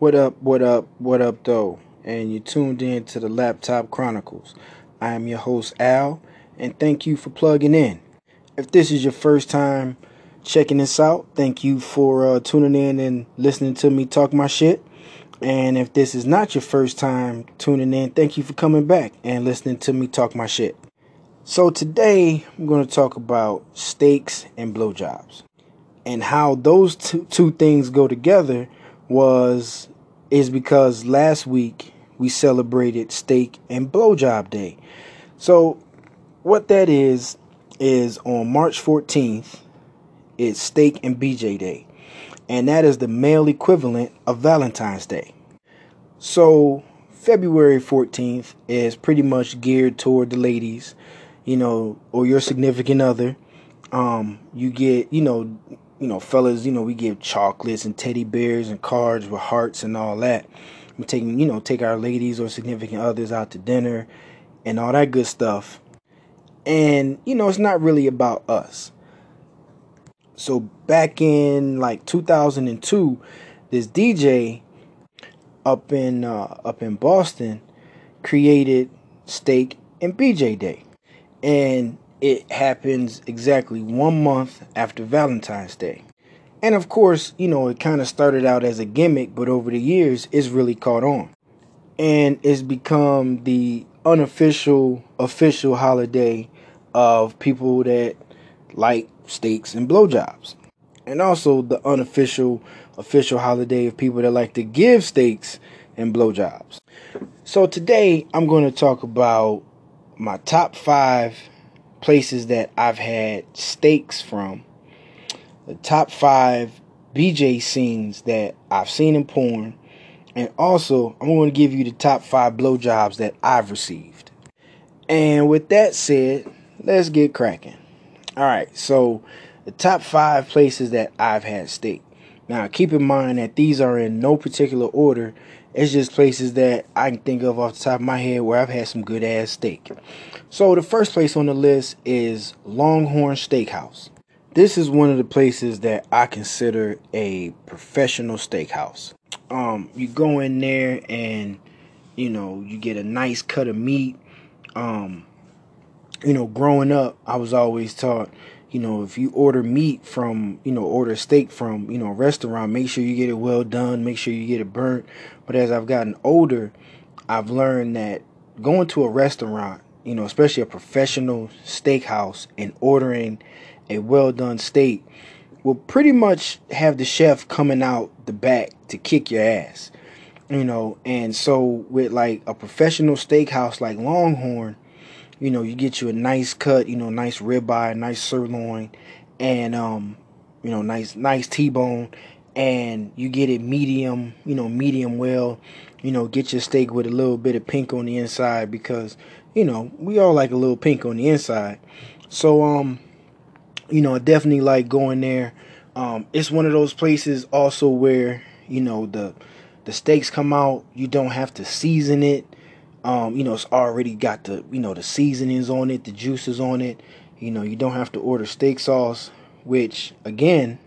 What up, what up, what up, though? And you're tuned in to the Laptop Chronicles. I am your host, Al, and thank you for plugging in. If this is your first time checking this out, thank you for uh, tuning in and listening to me talk my shit. And if this is not your first time tuning in, thank you for coming back and listening to me talk my shit. So today I'm going to talk about steaks and blowjobs and how those two, two things go together was is because last week we celebrated steak and blowjob day. So what that is is on March 14th it's steak and BJ day. And that is the male equivalent of Valentine's Day. So February 14th is pretty much geared toward the ladies, you know, or your significant other. Um, you get, you know, you know, fellas, you know, we give chocolates and teddy bears and cards with hearts and all that. We taking, you know, take our ladies or significant others out to dinner and all that good stuff. And, you know, it's not really about us. So back in like 2002, this DJ up in uh, up in Boston created Steak and BJ Day. And it happens exactly one month after Valentine's Day. And of course, you know, it kind of started out as a gimmick, but over the years, it's really caught on. And it's become the unofficial, official holiday of people that like steaks and blowjobs. And also the unofficial, official holiday of people that like to give steaks and blowjobs. So today, I'm going to talk about my top five places that I've had steaks from, the top five BJ scenes that I've seen in porn, and also I'm going to give you the top five blowjobs that I've received. And with that said, let's get cracking. All right, so the top five places that I've had steak. Now, keep in mind that these are in no particular order. It's just places that I can think of off the top of my head where I've had some good ass steak. So, the first place on the list is Longhorn Steakhouse. This is one of the places that I consider a professional steakhouse. Um, you go in there and you know you get a nice cut of meat. Um, you know, growing up, I was always taught you know, if you order meat from, you know, order steak from, you know, a restaurant, make sure you get it well done, make sure you get it burnt. But as I've gotten older, I've learned that going to a restaurant, you know, especially a professional steakhouse and ordering a well done steak will pretty much have the chef coming out the back to kick your ass. You know, and so with like a professional steakhouse like Longhorn, you know, you get you a nice cut, you know, nice ribeye, nice sirloin, and um, you know, nice nice T-bone, and you get it medium, you know, medium well. You know, get your steak with a little bit of pink on the inside because, you know, we all like a little pink on the inside. So um, you know, I definitely like going there. Um, it's one of those places also where, you know, the the steaks come out, you don't have to season it um, you know, it's already got the, you know, the seasonings on it, the juices on it. You know, you don't have to order steak sauce, which again,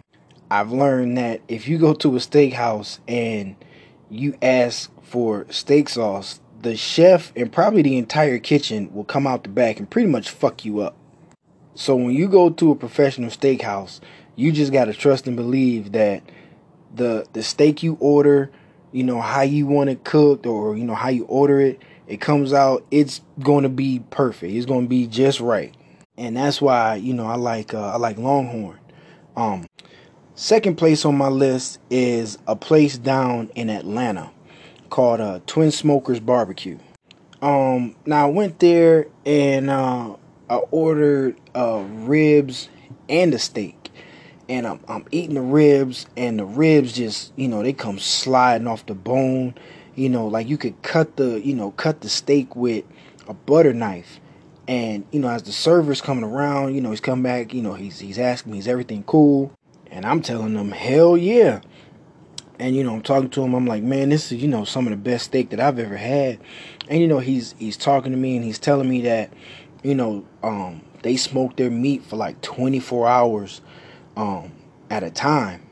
I've learned that if you go to a steakhouse and you ask for steak sauce, the chef and probably the entire kitchen will come out the back and pretty much fuck you up. So when you go to a professional steakhouse, you just got to trust and believe that the the steak you order, you know, how you want it cooked or you know how you order it, it comes out, it's going to be perfect. It's going to be just right. And that's why, you know, I like uh, I like Longhorn. Um second place on my list is a place down in Atlanta called uh, Twin Smokers Barbecue. Um now I went there and uh I ordered uh ribs and a steak. And I'm I'm eating the ribs and the ribs just, you know, they come sliding off the bone you know like you could cut the you know cut the steak with a butter knife. And you know as the server's coming around you know he's come back you know he's he's asking me is everything cool? And i'm telling him hell yeah. And you know i'm talking to him. I'm like man this is you know some of the best steak that i've ever had. And you know he's he's talking to me and he's telling me that you know um they smoke their meat for like 24 hours um at a time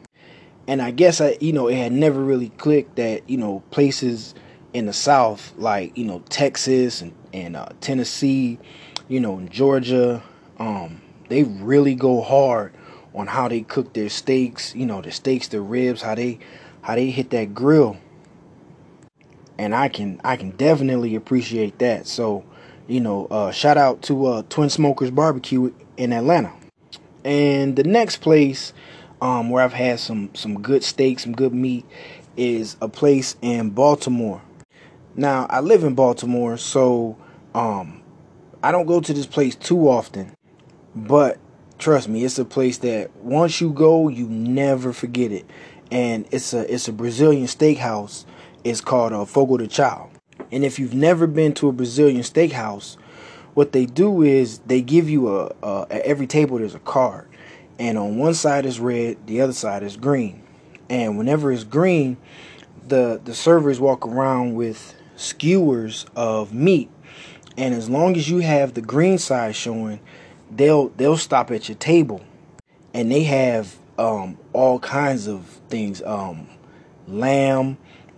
and I guess I, you know, it had never really clicked that you know places in the South like you know Texas and and uh, Tennessee, you know, Georgia, um, they really go hard on how they cook their steaks. You know, the steaks, the ribs, how they how they hit that grill. And I can I can definitely appreciate that. So, you know, uh, shout out to uh, Twin Smokers Barbecue in Atlanta. And the next place um, where I've had some some good steak, some good meat, is a place in Baltimore. Now I live in Baltimore, so um, I don't go to this place too often, but trust me, it's a place that once you go, you never forget it. And it's a it's a Brazilian steakhouse. It's called a uh, Fogo de Chao. And if you've never been to a Brazilian steakhouse, what they do is they give you a, a at every table there's a card and on one side is red, the other side is green. And whenever it's green, the the servers walk around with skewers of meat. And as long as you have the green side showing, they'll they'll stop at your table. And they have um, all kinds of things. Um, lamb.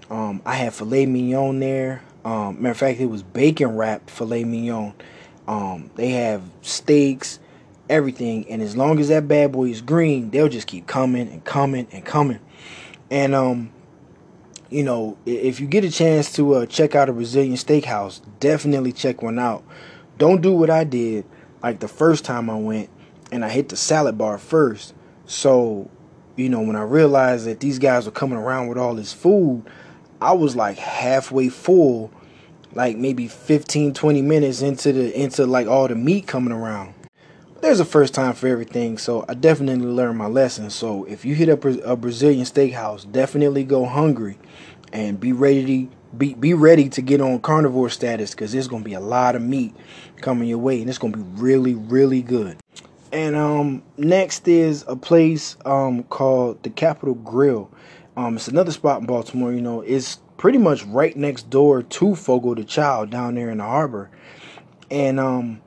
Um, I had filet mignon there. Um, matter of fact, it was bacon wrapped filet mignon. Um, they have steaks everything. And as long as that bad boy is green, they'll just keep coming and coming and coming. And um, you know, if you get a chance to uh, check out a Brazilian steakhouse, definitely check one out. Don't do what I did like the first time I went and I hit the salad bar first. So, you know, when I realized that these guys were coming around with all this food, I was like halfway full, like maybe 15 20 minutes into the into like all the meat coming around there's a first time for everything, so I definitely learned my lesson. So if you hit up a Brazilian steakhouse, definitely go hungry and be ready to be be ready to get on carnivore status because there's gonna be a lot of meat coming your way, and it's gonna be really really good. And um, next is a place um, called the Capital Grille. Um, it's another spot in Baltimore. You know, it's pretty much right next door to Fogo de Chao down there in the harbor, and um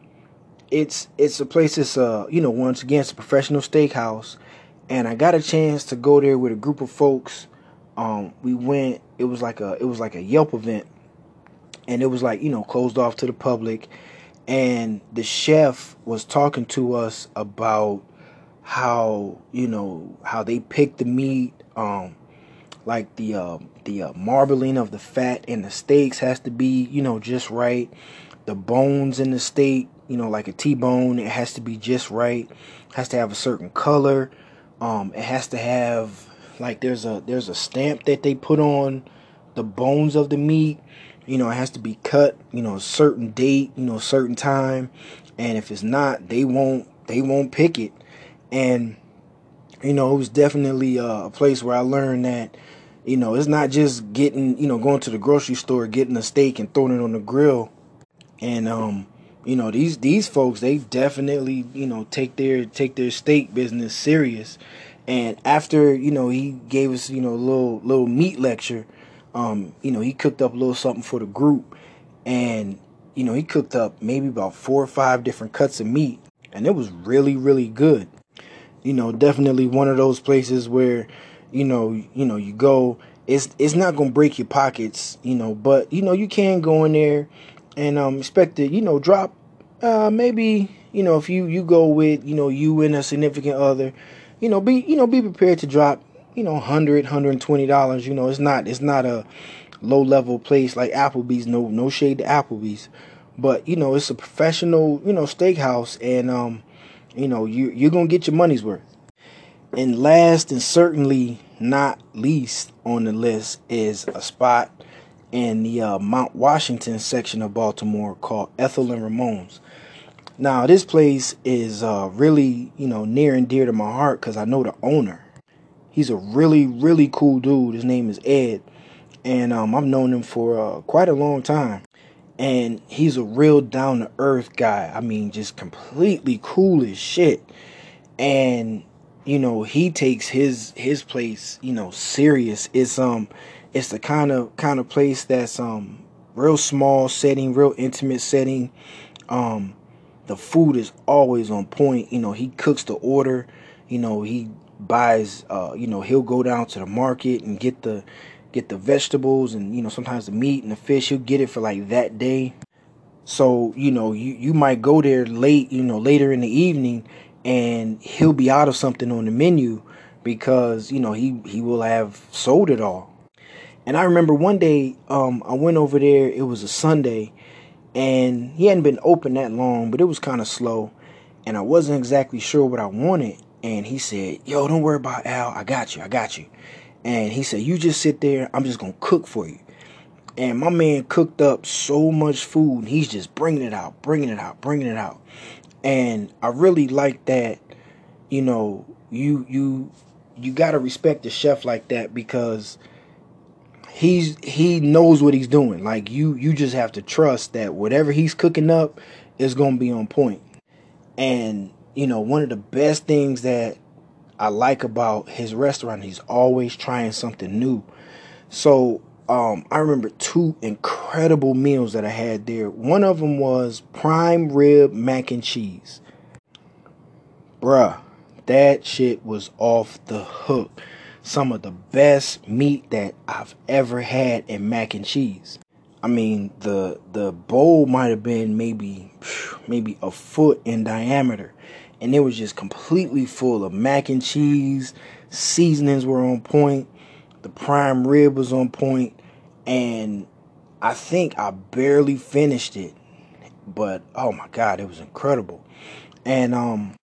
it's it's a place that's uh you know once again it's a professional steakhouse. And i got a chance to go there with a group of folks. Um we went it was like a it was like a yelp event. And it was like you know closed off to the public. And the chef was talking to us about how you know how they pick the meat. Um like the uh, the uh, marbling of the fat and the steaks has to be you know just right. The bones in the steak you know, like a T-bone, it has to be just right. It has to have a certain color. Um, it has to have like there's a there's a stamp that they put on the bones of the meat. You know, it has to be cut, you know, a certain date, you know, a certain time. And if it's not, they won't they won't pick it. And you know, it was definitely uh, a place where I learned that you know, it's not just getting, you know, going to the grocery store, getting a steak and throwing it on the grill and um you know these these folks they definitely you know take their take their steak business serious and after you know he gave us you know a little little meat lecture um you know he cooked up a little something for the group and you know he cooked up maybe about four or five different cuts of meat and it was really really good you know definitely one of those places where you know you know you go it's it's not gonna break your pockets you know but you know you can go in there and um, expect to you know drop uh, maybe you know if you you go with you know you and a significant other you know be you know be prepared to drop you know 100 120 dollars you know it's not it's not a low level place like applebee's no no shade to applebee's but you know it's a professional you know steakhouse and um you know you you're gonna get your money's worth and last and certainly not least on the list is a spot in the uh, Mount Washington section of Baltimore called Ethel and Ramone's. Now, this place is uh, really, you know, near and dear to my heart because I know the owner. He's a really, really cool dude. His name is Ed, and um, I've known him for uh, quite a long time. And he's a real down to earth guy. I mean, just completely cool as shit. And you know, he takes his his place, you know, serious. It's um it's the kind of kind of place that's um real small setting, real intimate setting. Um, the food is always on point. You know, he cooks the order. You know, he buys uh you know he'll go down to the market and get the get the vegetables and you know sometimes the meat and the fish he'll get it for like that day so you know you you might go there late you know later in the evening and he'll be out of something on the menu because you know he he will have sold it all and i remember one day um i went over there it was a sunday and he hadn't been open that long but it was kind of slow and i wasn't exactly sure what i wanted and he said, Yo, don't worry about Al. I got you. I got you. And he said, You just sit there. I'm just to cook for you. And my man cooked up so much food. And he's just bringing it out, bringing it out, bringing it out. And I really like that, you know, you, you, you got to respect the chef like that because he's he knows what he's doing like you you just have to trust that whatever he's cooking up is going to be on point. and you know, one of the best things that I like about his restaurant, he's always trying something new. So um, I remember two incredible meals that I had there. One of them was prime rib mac and cheese. Bruh, that shit was off the hook. Some of the best meat that I've ever had in mac and cheese. I mean, the the bowl might have been maybe maybe a foot in diameter and it was just completely full of mac and cheese. Seasonings were on point. The prime rib was on point, and I think I barely finished it, but oh my god, it was incredible. And um,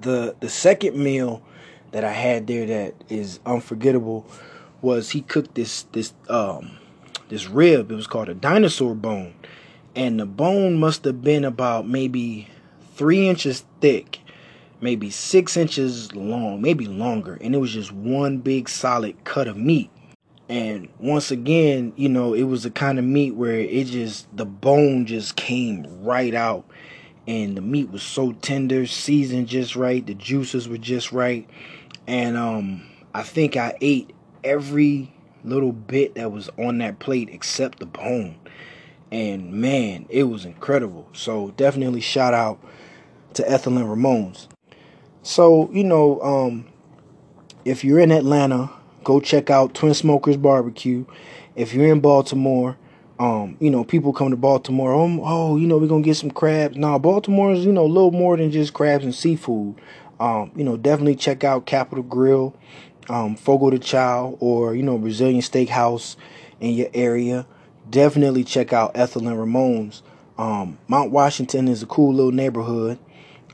the the second meal that I had there that is unforgettable was he cooked this this um this rib. It was called a dinosaur bone, and the bone must have been about maybe three inches thick maybe six inches long, maybe longer, and it was just one big solid cut of meat. And once again, you know, it was the kind of meat where it just the bone just came right out, and the meat was so tender, seasoned just right, the juices were just right, and um, I think I ate every little bit that was on that plate except the bone. And man, it was incredible. So definitely shout out to Ethel and Ramone's. So, you know, um, if you're in Atlanta, go check out Twin Smokers Barbecue. If you're in Baltimore, um, you know, people come to Baltimore, oh, oh you know, we're going to get some crabs. Now, Baltimore is, you know, a little more than just crabs and seafood. Um, you know, definitely check out Capital Grille, um, Fogo de Chao, or, you know, Brazilian Steakhouse in your area. Definitely check out Ethel and Ramone's. Um, Mount Washington is a cool little neighborhood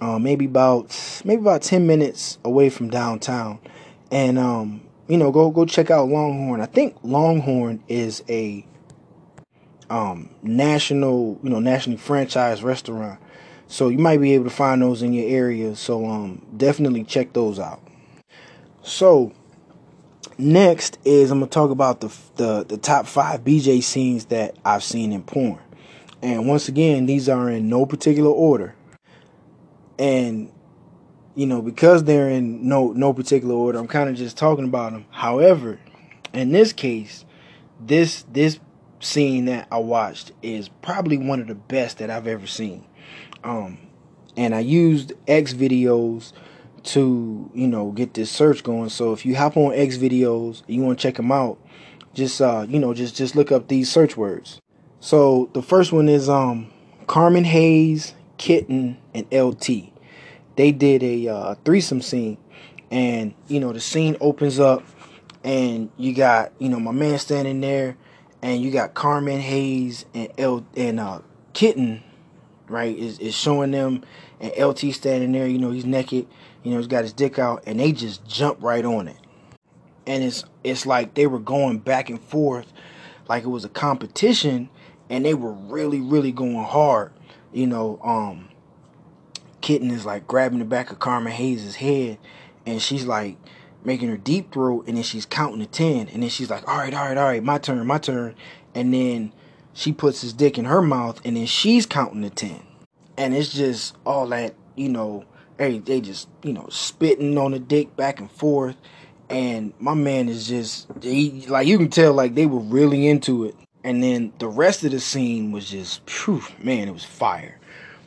uh, maybe about maybe about ten minutes away from downtown, and um, you know, go go check out Longhorn. I think Longhorn is a um, national, you know, nationally franchised restaurant, so you might be able to find those in your area. So um, definitely check those out. So next is I'm gonna talk about the the the top five BJ scenes that I've seen in porn, and once again, these are in no particular order and you know because they're in no no particular order i'm kind of just talking about them however in this case this this scene that i watched is probably one of the best that i've ever seen um and i used x videos to you know get this search going so if you hop on x videos you want to check them out just uh you know just just look up these search words so the first one is um carmen hayes Kitten and LT. They did a uh, threesome scene, and you know the scene opens up, and you got you know my man standing there, and you got Carmen Hayes and L and uh, Kitten, right? Is is showing them, and LT standing there. You know he's naked. You know he's got his dick out, and they just jump right on it, and it's it's like they were going back and forth, like it was a competition, and they were really really going hard you know, um, Kitten is like grabbing the back of Carmen Hayes' head, and she's like making her deep throat, and then she's counting to ten, and then she's like, all right, all right, all right, my turn, my turn, and then she puts his dick in her mouth, and then she's counting to ten, and it's just all that, you know, they they just you know spitting on the dick back and forth, and my man is just he like you can tell like they were really into it and then the rest of the scene was just, whew, man, it was fire.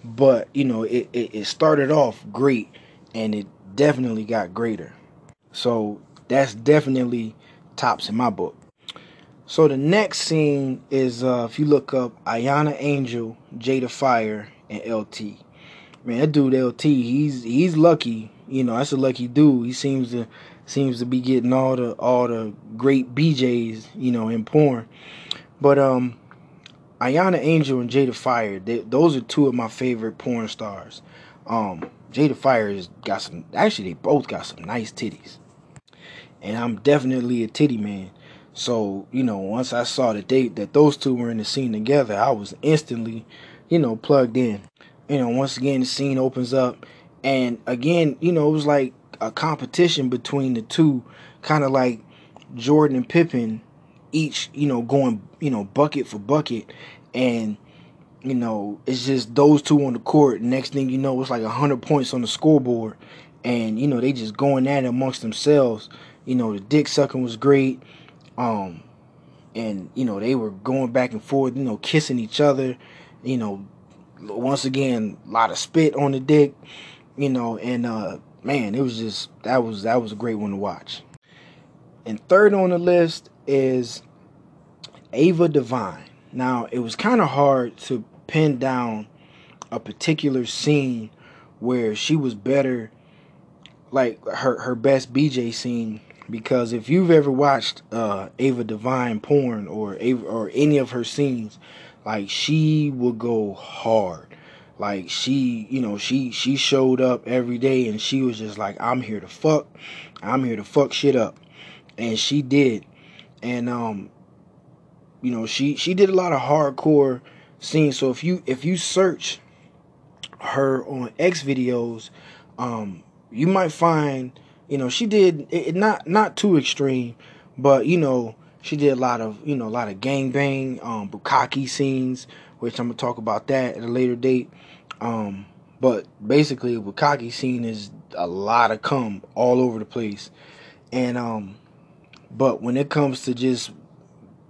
But you know, it, it, it started off great, and it definitely got greater. So that's definitely tops in my book. So the next scene is uh, if you look up Ayana Angel, Jada Fire, and LT. Man, that dude LT, he's he's lucky. You know, that's a lucky dude. He seems to seems to be getting all the all the great BJs, you know, in porn. But um Ayana Angel and Jada Fire, they, those are two of my favorite porn stars. Um Jada Fire has got some actually they both got some nice titties. And I'm definitely a titty man. So, you know, once I saw that they that those two were in the scene together, I was instantly, you know, plugged in. You know, once again the scene opens up and again, you know, it was like a competition between the two, kind of like Jordan and Pippen, each, you know, going, you know, bucket for bucket and you know, it's just those two on the court. Next thing you know, it's like hundred points on the scoreboard, and you know they just going at it amongst themselves. You know, the dick sucking was great. Um, and you know they were going back and forth, you know, kissing each other. You know, once again, a lot of spit on the dick. You know, and uh, man, it was just that was that was a great one to watch. And third on the list is Ava Devine. Now, it was kind of hard to pin down a particular scene where she was better, like her her best BJ scene because if you've ever watched uh, Ava Devine porn or Ava, or any of her scenes, like she would go hard. Like she, you know, she she showed up every day and she was just like, I'm here to fuck, I'm here to fuck shit up, and she did, and um, you know, she she did a lot of hardcore scenes. So if you if you search her on X videos, um, you might find you know, she did it, not not too extreme, but you know, she did a lot of you know a lot of gang bang, um, bukkake scenes, which I'm gonna talk about that at a later date. Um, but basically, a bukkake scene is a lot of cum all over the place, and um, but when it comes to just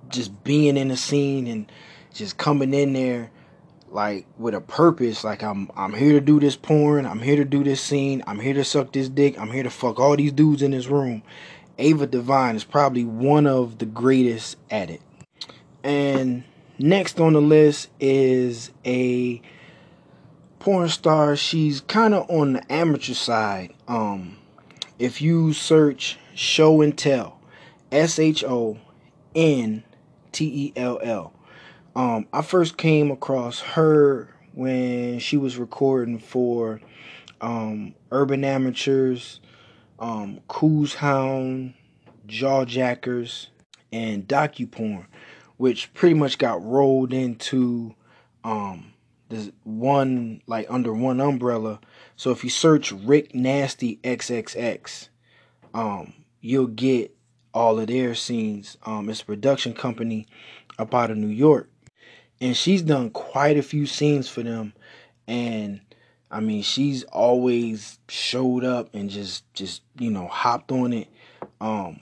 just being in the scene and just coming in there like with a purpose. Like I'm I'm here to do this porn. I'm here to do this scene. I'm here to suck this dick. I'm here to fuck all these dudes in this room. Ava Devine is probably one of the greatest at it. And next on the list is a porn star. She's kind of on the amateur side. Um, if you search Shontell, S H O N T E L L. Um, I first came across her when she was recording for um, Urban Amateurs, um, Coos Hound, Jawjackers, and DocuPorn, which pretty much got rolled into um, this one, like under one umbrella. So if you search Rick Nasty XXX, um, you'll get all of their scenes. Um, it's a production company up out of New York and she's done quite a few scenes for them. And I mean she's always showed up and just just you know hopped on it. Um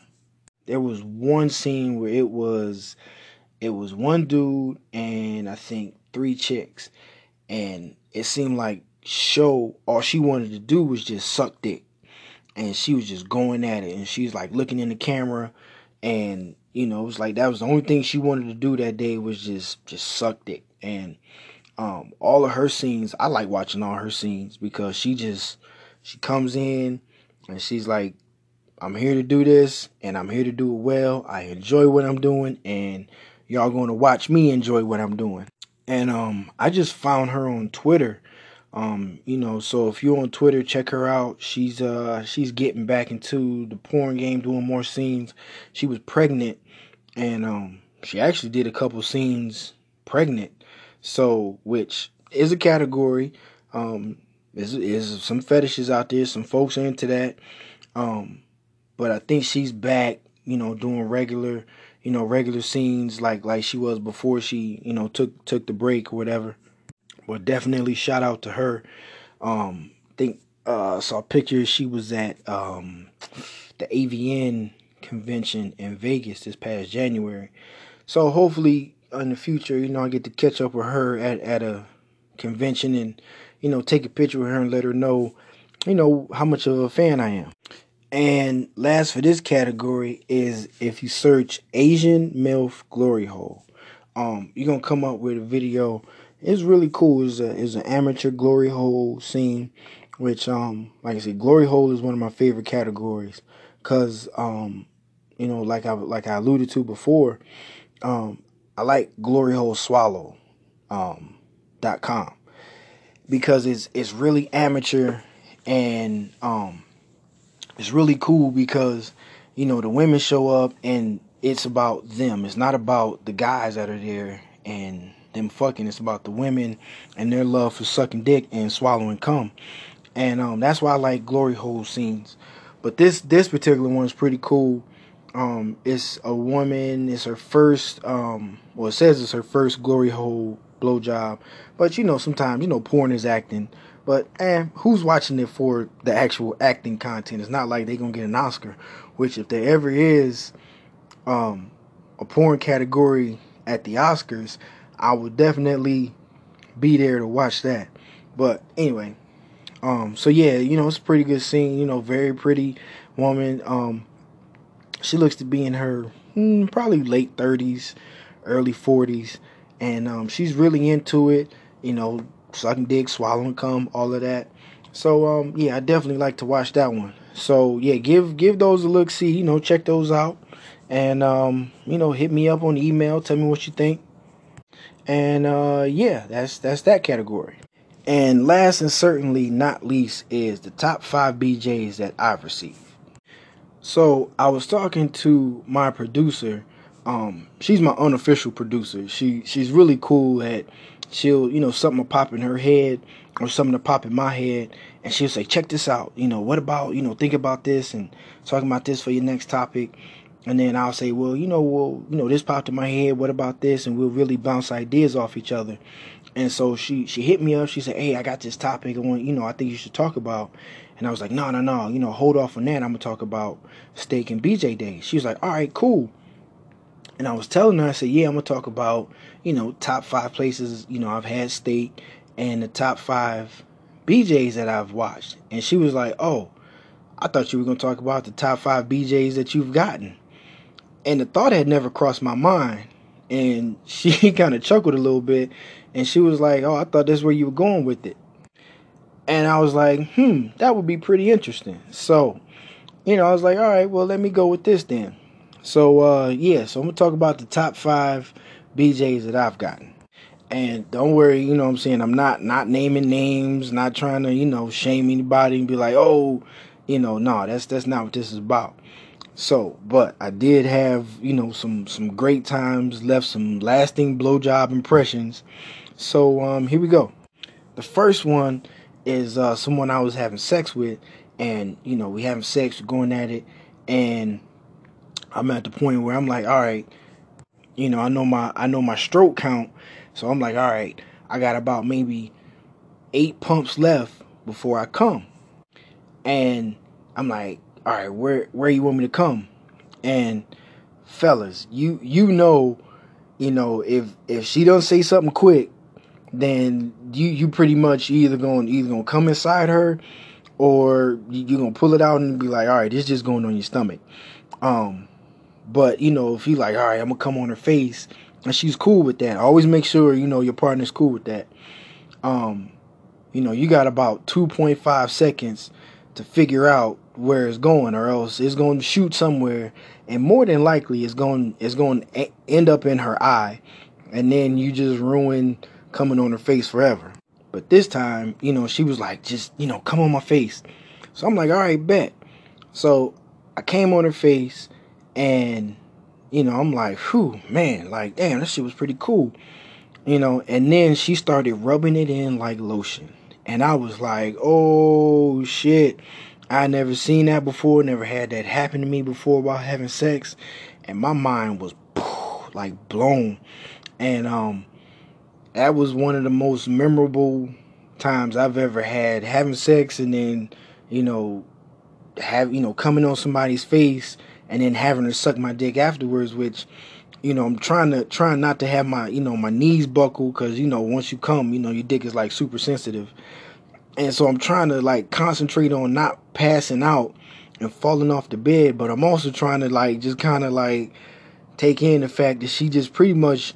there was one scene where it was it was one dude and I think three chicks. And it seemed like show all she wanted to do was just suck dick. And she was just going at it. And she's like looking in the camera. And you know, it was like that was the only thing she wanted to do that day was just just suck dick. And um, all of her scenes, I like watching all her scenes because she just she comes in and she's like, I'm here to do this and I'm here to do it well. I enjoy what I'm doing and y'all going to watch me enjoy what I'm doing. And um, I just found her on Twitter. Um, you know, so if you're on Twitter, check her out. She's uh she's getting back into the porn game, doing more scenes. She was pregnant and um, she actually did a couple scenes pregnant, so which is a category. Um, is is some fetishes out there. Some folks are into that. Um, but I think she's back. You know, doing regular, you know, regular scenes like like she was before she, you know, took took the break or whatever. But definitely shout out to her. Um, think uh saw pictures she was at um the AVN convention in Vegas this past January. So hopefully in the future, you know, I get to catch up with her at, at a convention and, you know, take a picture with her and let her know, you know, how much of a fan I am. And last for this category is if you search Asian MILF Glory Hole. Um, you're gonna come up with a video. It's really cool. It's, a, it's an amateur glory hole scene, which um, like I said, glory hole is one of my favorite categories, cause um, you know, like I like I alluded to before, um, I like glory hole swallow, um, dot com, because it's it's really amateur and um it's really cool because you know the women show up and it's about them. It's not about the guys that are there and them fucking. It's about the women and their love for sucking dick and swallowing cum. And um, that's why I like glory hole scenes. But this this particular one is pretty cool. Um, it's a woman. It's her first. Um, well, it says it's her first glory hole blowjob. But you know, sometimes you know, porn is acting. But eh, who's watching it for the actual acting content? It's not like they're gonna get an Oscar. Which, if there ever is um, a porn category at the Oscars, I would definitely be there to watch that. But anyway, um, so yeah, you know, it's a pretty good scene. You know, very pretty woman. Um, she looks to be in her hmm, probably late thirties, early forties, and um, she's really into it. You know, sucking dick, swallowing cum, all of that. So um, yeah, I definitely like to watch that one. So yeah, give give those a look. See, you know, check those out, and um, you know, hit me up on email. Tell me what you think. And uh, yeah, that's that's that category. And last and certainly not least is the top five BJs that I've received. So I was talking to my producer. Um, she's my unofficial producer. She she's really cool at she'll, you know, something will pop in her head or something to pop in my head and she'll say, check this out. You know, what about, you know, think about this and talking about this for your next topic. And then I'll say, well, you know, well, you know, this popped in my head. What about this? And we'll really bounce ideas off each other. And so she she hit me up. She said, hey, I got this topic. I want, you know, I think you should talk about. And I was like, no, no, no. You know, hold off on that. I'm gonna talk about steak and BJ Day. She was like, all right, cool. And I was telling her, I said, yeah, I'm gonna talk about, you know, top five places, you know, I've had steak and the top five BJs that I've watched. And she was like, oh, I thought you were gonna talk about the top five BJs that you've gotten. And the thought had never crossed my mind. And she kind of chuckled a little bit and she was like, oh, I thought that's where you were going with it. And I was like, hmm, that would be pretty interesting. So, you know, I was like, all right, well, let me go with this then. So uh, yeah, so I'm gonna talk about the top five BJs that I've gotten. And don't worry, you know what I'm saying? I'm not not naming names, not trying to, you know, shame anybody and be like, oh, you know, no, that's that's not what this is about. So, but I did have, you know, some some great times, left some lasting blowjob impressions. So um here we go. The first one is uh someone I was having sex with and, you know, we having sex, going at it, and I'm at the point where I'm like, all right, you know, I know my I know my stroke count, so I'm like, all right, I got about maybe eight pumps left before I come, and I'm like, all right, where where you want me to come? And fellas, you you know, you know, if if she don't say something quick, then you you pretty much either going either gonna come inside her, or you, you gonna pull it out and be like, all right, this just going on your stomach. Um, but you know, if you like, all right, I'm gonna come on her face, and she's cool with that. Always make sure you know your partner's cool with that. Um, you know, you got about 2.5 seconds to figure out where it's going, or else it's going to shoot somewhere, and more than likely, it's going it's going to end up in her eye, and then you just ruin coming on her face forever. But this time, you know, she was like, just you know, come on my face. So I'm like, all right, bet. So I came on her face and, you know, I'm like, whew, man, like, damn, that shit was pretty cool. You know, and then she started rubbing it in like lotion. And I was like, oh shit. I never seen that before, never had that happen to me before while having sex. And my mind was like blown. And um that was one of the most memorable times I've ever had having sex and then, you know, have you know, coming on somebody's face and then having to suck my dick afterwards, which you know I'm trying to trying not to have my you know my knees buckle because you know once you come, you know your dick is like super sensitive, and so I'm trying to like concentrate on not passing out and falling off the bed, but I'm also trying to like just kind of like take in the fact that she just pretty much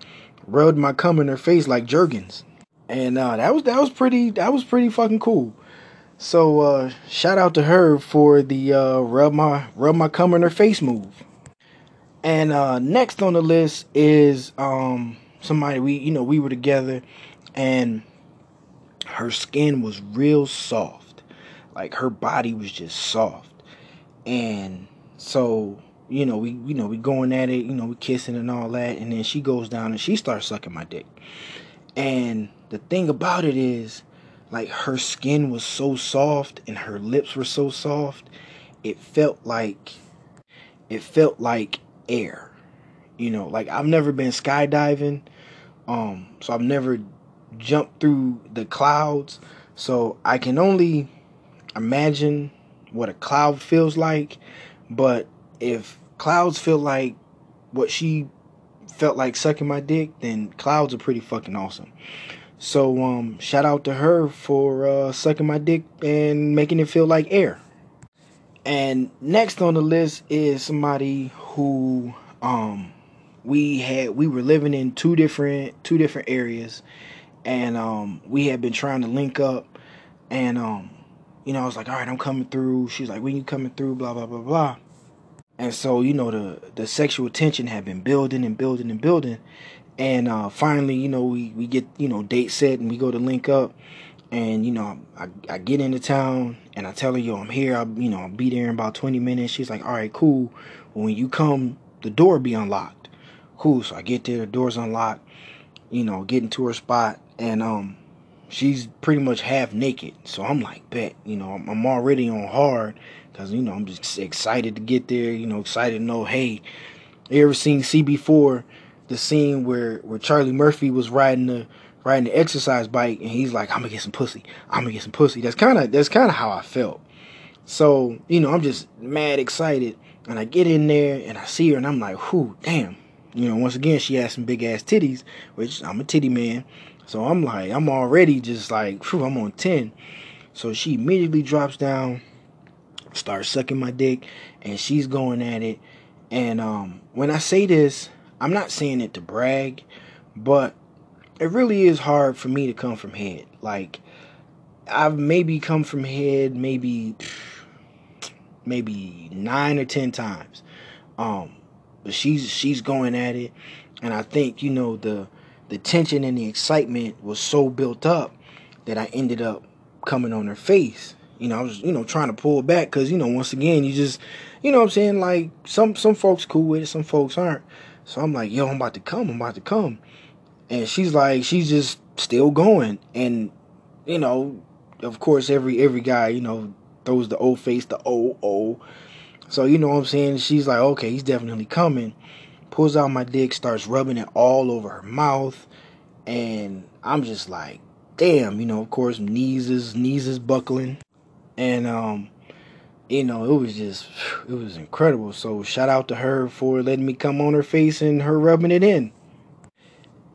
rubbed my cum in her face like Jergens. And uh, that was that was pretty that was pretty fucking cool. So uh, shout out to her for the uh, rub my rub my cum in her face move. And uh, next on the list is um, somebody we you know we were together, and her skin was real soft, like her body was just soft, and so you know we you know we going at it, you know we kissing and all that, and then she goes down and she starts sucking my dick, and the thing about it is like her skin was so soft and her lips were so soft it felt like it felt like air you know like i've never been skydiving um so i've never jumped through the clouds. So i can only imagine what a cloud feels like but if clouds feel like what she felt like sucking my dick then clouds are pretty fucking awesome so um, shout out to her for uh, sucking my dick and making it feel like air. And next on the list is somebody who um, we had we were living in two different two different areas, and um, we had been trying to link up, and um, you know I was like, all right, I'm coming through. She's like, when you coming through? Blah blah blah blah. And so you know the the sexual tension had been building and building and building, and uh, finally, you know, we, we get, you know, date set and we go to link up. And, you know, I, I get into town and I tell her, yo, I'm here. I'll, you know, I'll be there in about 20 minutes. She's like, all right, cool. When you come, the door be unlocked. Cool. So I get there, the door's unlocked, you know, get into her spot. And, um, she's pretty much half naked. So I'm like, bet, you know, I'm, I'm already on hard because, you know, I'm just excited to get there, you know, excited to know, hey, you ever seen CB4? the scene where where Charlie Murphy was riding the riding the exercise bike and he's like, I'm gonna get some pussy. I'm gonna get some pussy. That's kinda that's kinda how I felt. So, you know, I'm just mad excited. And I get in there and I see her and I'm like, "Whoo, damn. You know, once again she has some big ass titties, which I'm a titty man. So I'm like, I'm already just like, I'm on 10. So she immediately drops down, starts sucking my dick, and she's going at it. And um, when I say this, I'm not saying it to brag, but it really is hard for me to come from head. Like I've maybe come from head maybe maybe 9 or 10 times. Um but she's she's going at it and I think, you know, the the tension and the excitement was so built up that I ended up coming on her face. You know, I was, you know, trying to pull back because, you know, once again, you just, you know I'm saying? Like, some some folks cool with it, some folks aren't. So I'm like, yo, I'm about to come, I'm about to come. And she's like, she's just still going. And, you know, of course every every guy, you know, throws the old face, the old, oh. So you know what I'm saying? She's like, okay, he's definitely coming. Pulls out my dick, starts rubbing it all over her mouth. And I'm just like, damn, you know, of course, knees is knees is buckling. And um you know, it was just, it was incredible. So shout out to her for letting me come on her face and her rubbing it in.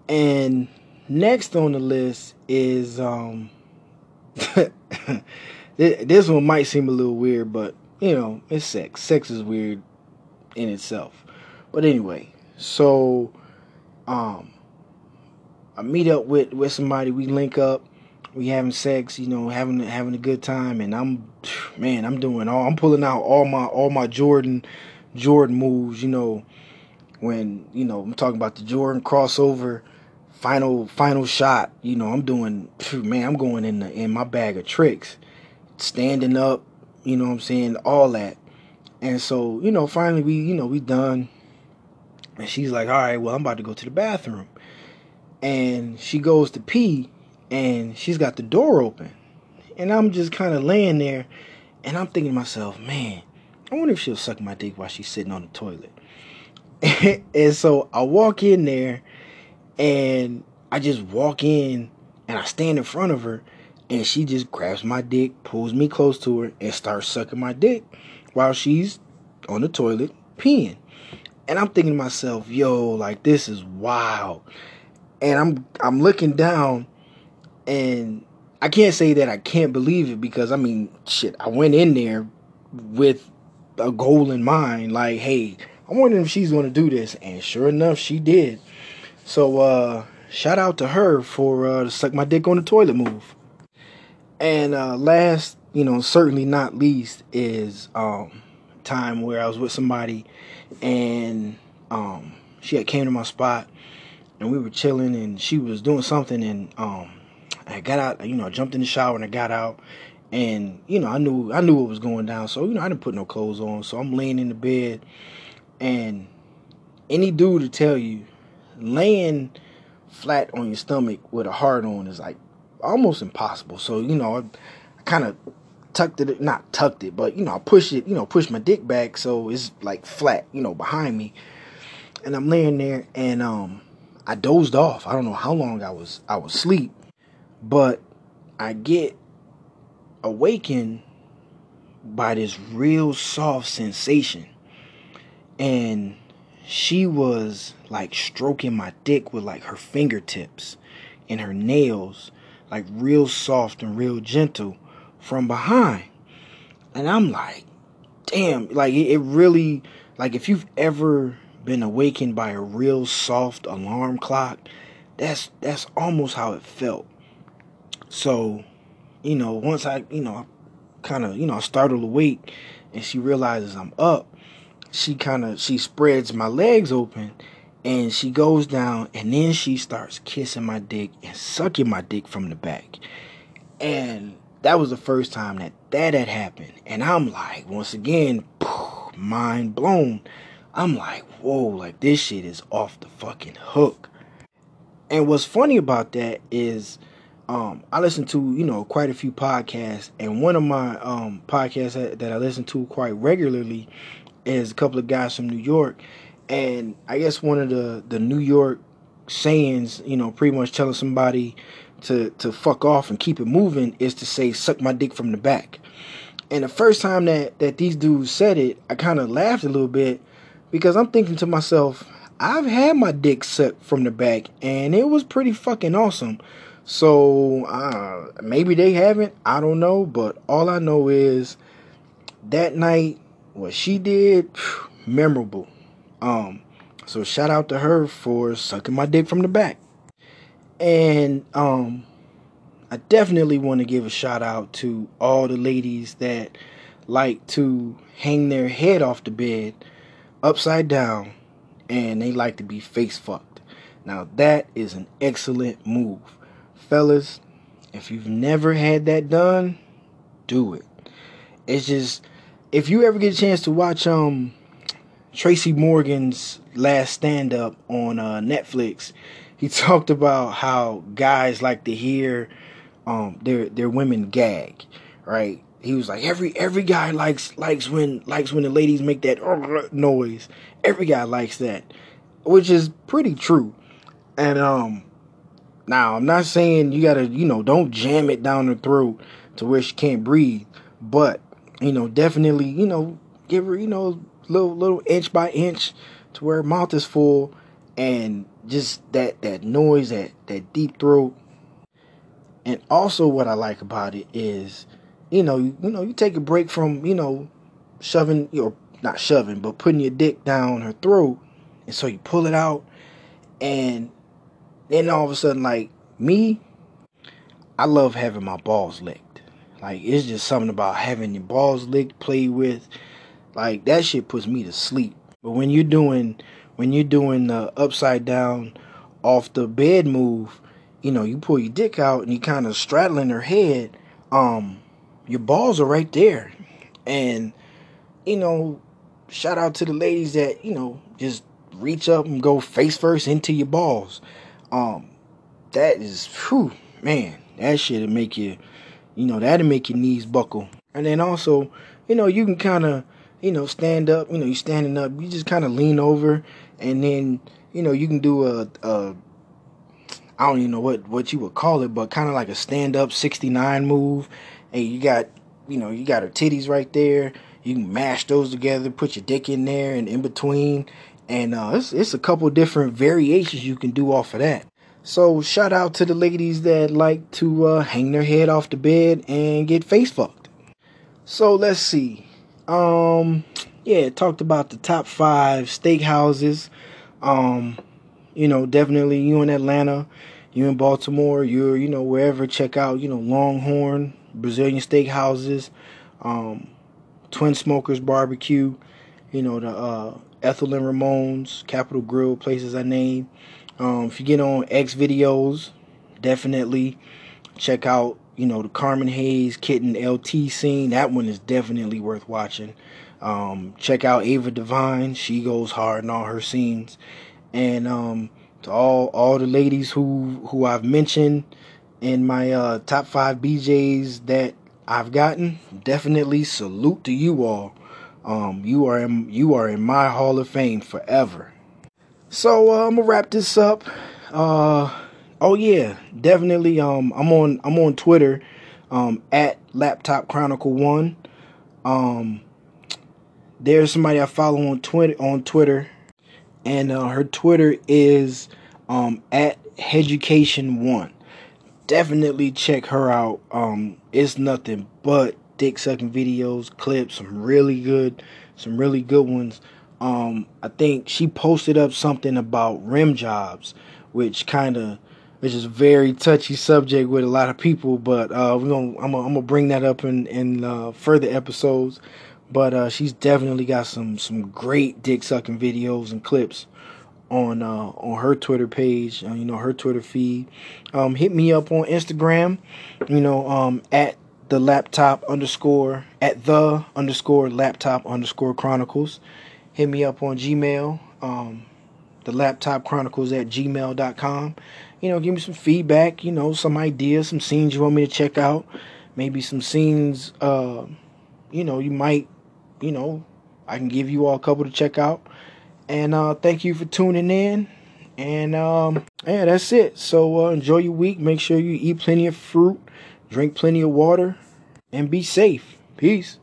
And next on the list is, um, this one might seem a little weird, but you know, it's sex. Sex is weird in itself. But anyway, so, um, I meet up with, with somebody, we link up, we having sex, you know, having having a good time, and I'm, man, I'm doing all, I'm pulling out all my all my Jordan, Jordan moves, you know, when you know I'm talking about the Jordan crossover, final final shot, you know, I'm doing, man, I'm going in the in my bag of tricks, standing up, you know, what I'm saying all that, and so you know, finally we, you know, we done, and she's like, all right, well, I'm about to go to the bathroom, and she goes to pee and she's got the door open. And I'm just kind of laying there and I'm thinking to myself, man, I wonder if she'll suck my dick while she's sitting on the toilet. and so I walk in there and I just walk in and I stand in front of her and she just grabs my dick, pulls me close to her, and starts sucking my dick while she's on the toilet peeing. And I'm thinking to myself, yo, like this is wild. And I'm I'm looking down and I can't say that I can't believe it because I mean, shit, I went in there with a goal in mind. Like, hey, I'm wondering if she's gonna do this, and sure enough, she did. So, uh, shout out to her for uh, the suck my dick on the toilet move. And uh, last, you know, certainly not least, is um, time where I was with somebody, and um, she had came to my spot, and we were chilling, and she was doing something, and um, I got out, you know, I jumped in the shower and I got out, and you know, I knew I knew what was going down, so you know, I didn't put no clothes on, so I'm laying in the bed, and any dude to tell you, laying flat on your stomach with a hard on is like almost impossible. So you know, I, I kind of tucked it, not tucked it, but you know, I push it, you know, push my dick back so it's like flat, you know, behind me, and I'm laying there, and um, I dozed off. I don't know how long I was I was asleep, but I get awakened by this real soft sensation, and she was like stroking my dick with like her fingertips and her nails, like real soft and real gentle from behind. And I'm like, damn, like it, really, like if you've ever been awakened by a real soft alarm clock, that's that's almost how it felt. So, you know, once I, you know, kind of, you know, I startled awake and she realizes I'm up, she kind of she spreads my legs open and she goes down and then she starts kissing my dick and sucking my dick from the back. And that was the first time that that had happened. And I'm like, once again, mind blown. I'm like, whoa, like this shit is off the fucking hook. And what's funny about that is um, I listen to, you know, quite a few podcasts, and one of my um, podcasts that, that I listen to quite regularly is a couple of guys from New York, and I guess one of the the New York sayings, you know, pretty much telling somebody to to fuck off and keep it moving is to say suck my dick from the back. And the first time that that these dudes said it, I kind of laughed a little bit because I'm thinking to myself, I've had my dick sucked from the back and it was pretty fucking awesome. So uh, maybe they haven't. I don't know, but all I know is that night what she did, memorable. Um, so shout out to her for sucking my dick from the back. And um, I definitely want to give a shout out to all the ladies that like to hang their head off the bed upside down and they like to be face fucked. Now that is an excellent move. Fellas, if you've never had that done, do it. It's just if you ever get a chance to watch um Tracy Morgan's last stand up on uh, Netflix, he talked about how guys like to hear um their their women gag, right? He was like every every guy likes likes when likes when the ladies make that noise. Every guy likes that, which is pretty true. And um now I'm not saying you gotta you know don't jam it down her throat to where she can't breathe, but you know, definitely, you know, give her, you know, little little inch by inch to where her mouth is full and just that that noise, that that deep throat. And also what I like about it is, you know, you, you know, you take a break from, you know, shoving or not shoving, but putting your dick down her throat. And so you pull it out and then all of a sudden like me, I love having my balls licked. Like it's just something about having your balls licked, played with. Like that shit puts me to sleep. But when you're doing when you're doing the upside down off the bed move, you know, you pull your dick out and you kind of straddling her head, um, your balls are right there. And, you know, shout out to the ladies that, you know, just reach up and go face first into your balls. Um, that is whew, man, that shit'll make you you know, that'll make your knees buckle. And then also, you know, you can kind of, you know, stand up. You know, you're standing up. You just kind of lean over, and then, you know, you can do a, a I don't even know what what you would call it, but kind of like a stand up 69 move. And you got, you know, you got her titties right there. You can mash those together, put your dick in there and in between. And uh, it's, it's a couple different variations you can do off of that. So shout out to the ladies that like to uh, hang their head off the bed and get face fucked. So let's see. Um, yeah, talked about the top five steakhouses. Um, you know, definitely you in Atlanta, you in Baltimore, you're you know wherever. Check out you know Longhorn Brazilian steakhouses, um, Twin Smokers Barbecue. You know the uh, Ethel and Ramone's, Capital Grille, places I name. Um, if you get on Xvideos, definitely check out you know the Carmen Hayes Kitten LT scene. That one is definitely worth watching. Um, check out Ava Divine. She goes hard in all her scenes. And um, to all all the ladies who who I've mentioned in my uh, top five BJs that I've gotten, definitely salute to you all. Um, you are in, you are in my Hall of Fame forever. So uh, I'm gonna wrap this up. Uh, oh yeah, definitely. Um, I'm on I'm on Twitter um, at Laptop Chronicle One. Um, there's somebody I follow on Twitter on Twitter, and uh, her Twitter is um, at Education One. Definitely check her out. Um, it's nothing but dick sucking videos, clips, some really good, some really good ones. Um, I think she posted up something about rim jobs, which kind of which is a very touchy subject with a lot of people. But uh, we're gonna I'm gonna, I'm gonna bring that up in in uh, further episodes. But uh, she's definitely got some some great dick sucking videos and clips on uh, on her Twitter page. Uh, you know her Twitter feed. Um, hit me up on Instagram. You know um, at the laptop underscore at the underscore laptop underscore chronicles. Hit me up on Gmail. Um, the laptop chronicles at gmail.com. You know, give me some feedback, you know, some ideas, some scenes you want me to check out. Maybe some scenes, uh, you know, you might you know, I can give you all a couple to check out. And uh, thank you for tuning in. And um, yeah, that's it. So uh, enjoy your week. Make sure you eat plenty of fruit, drink plenty of water, and be safe. Peace.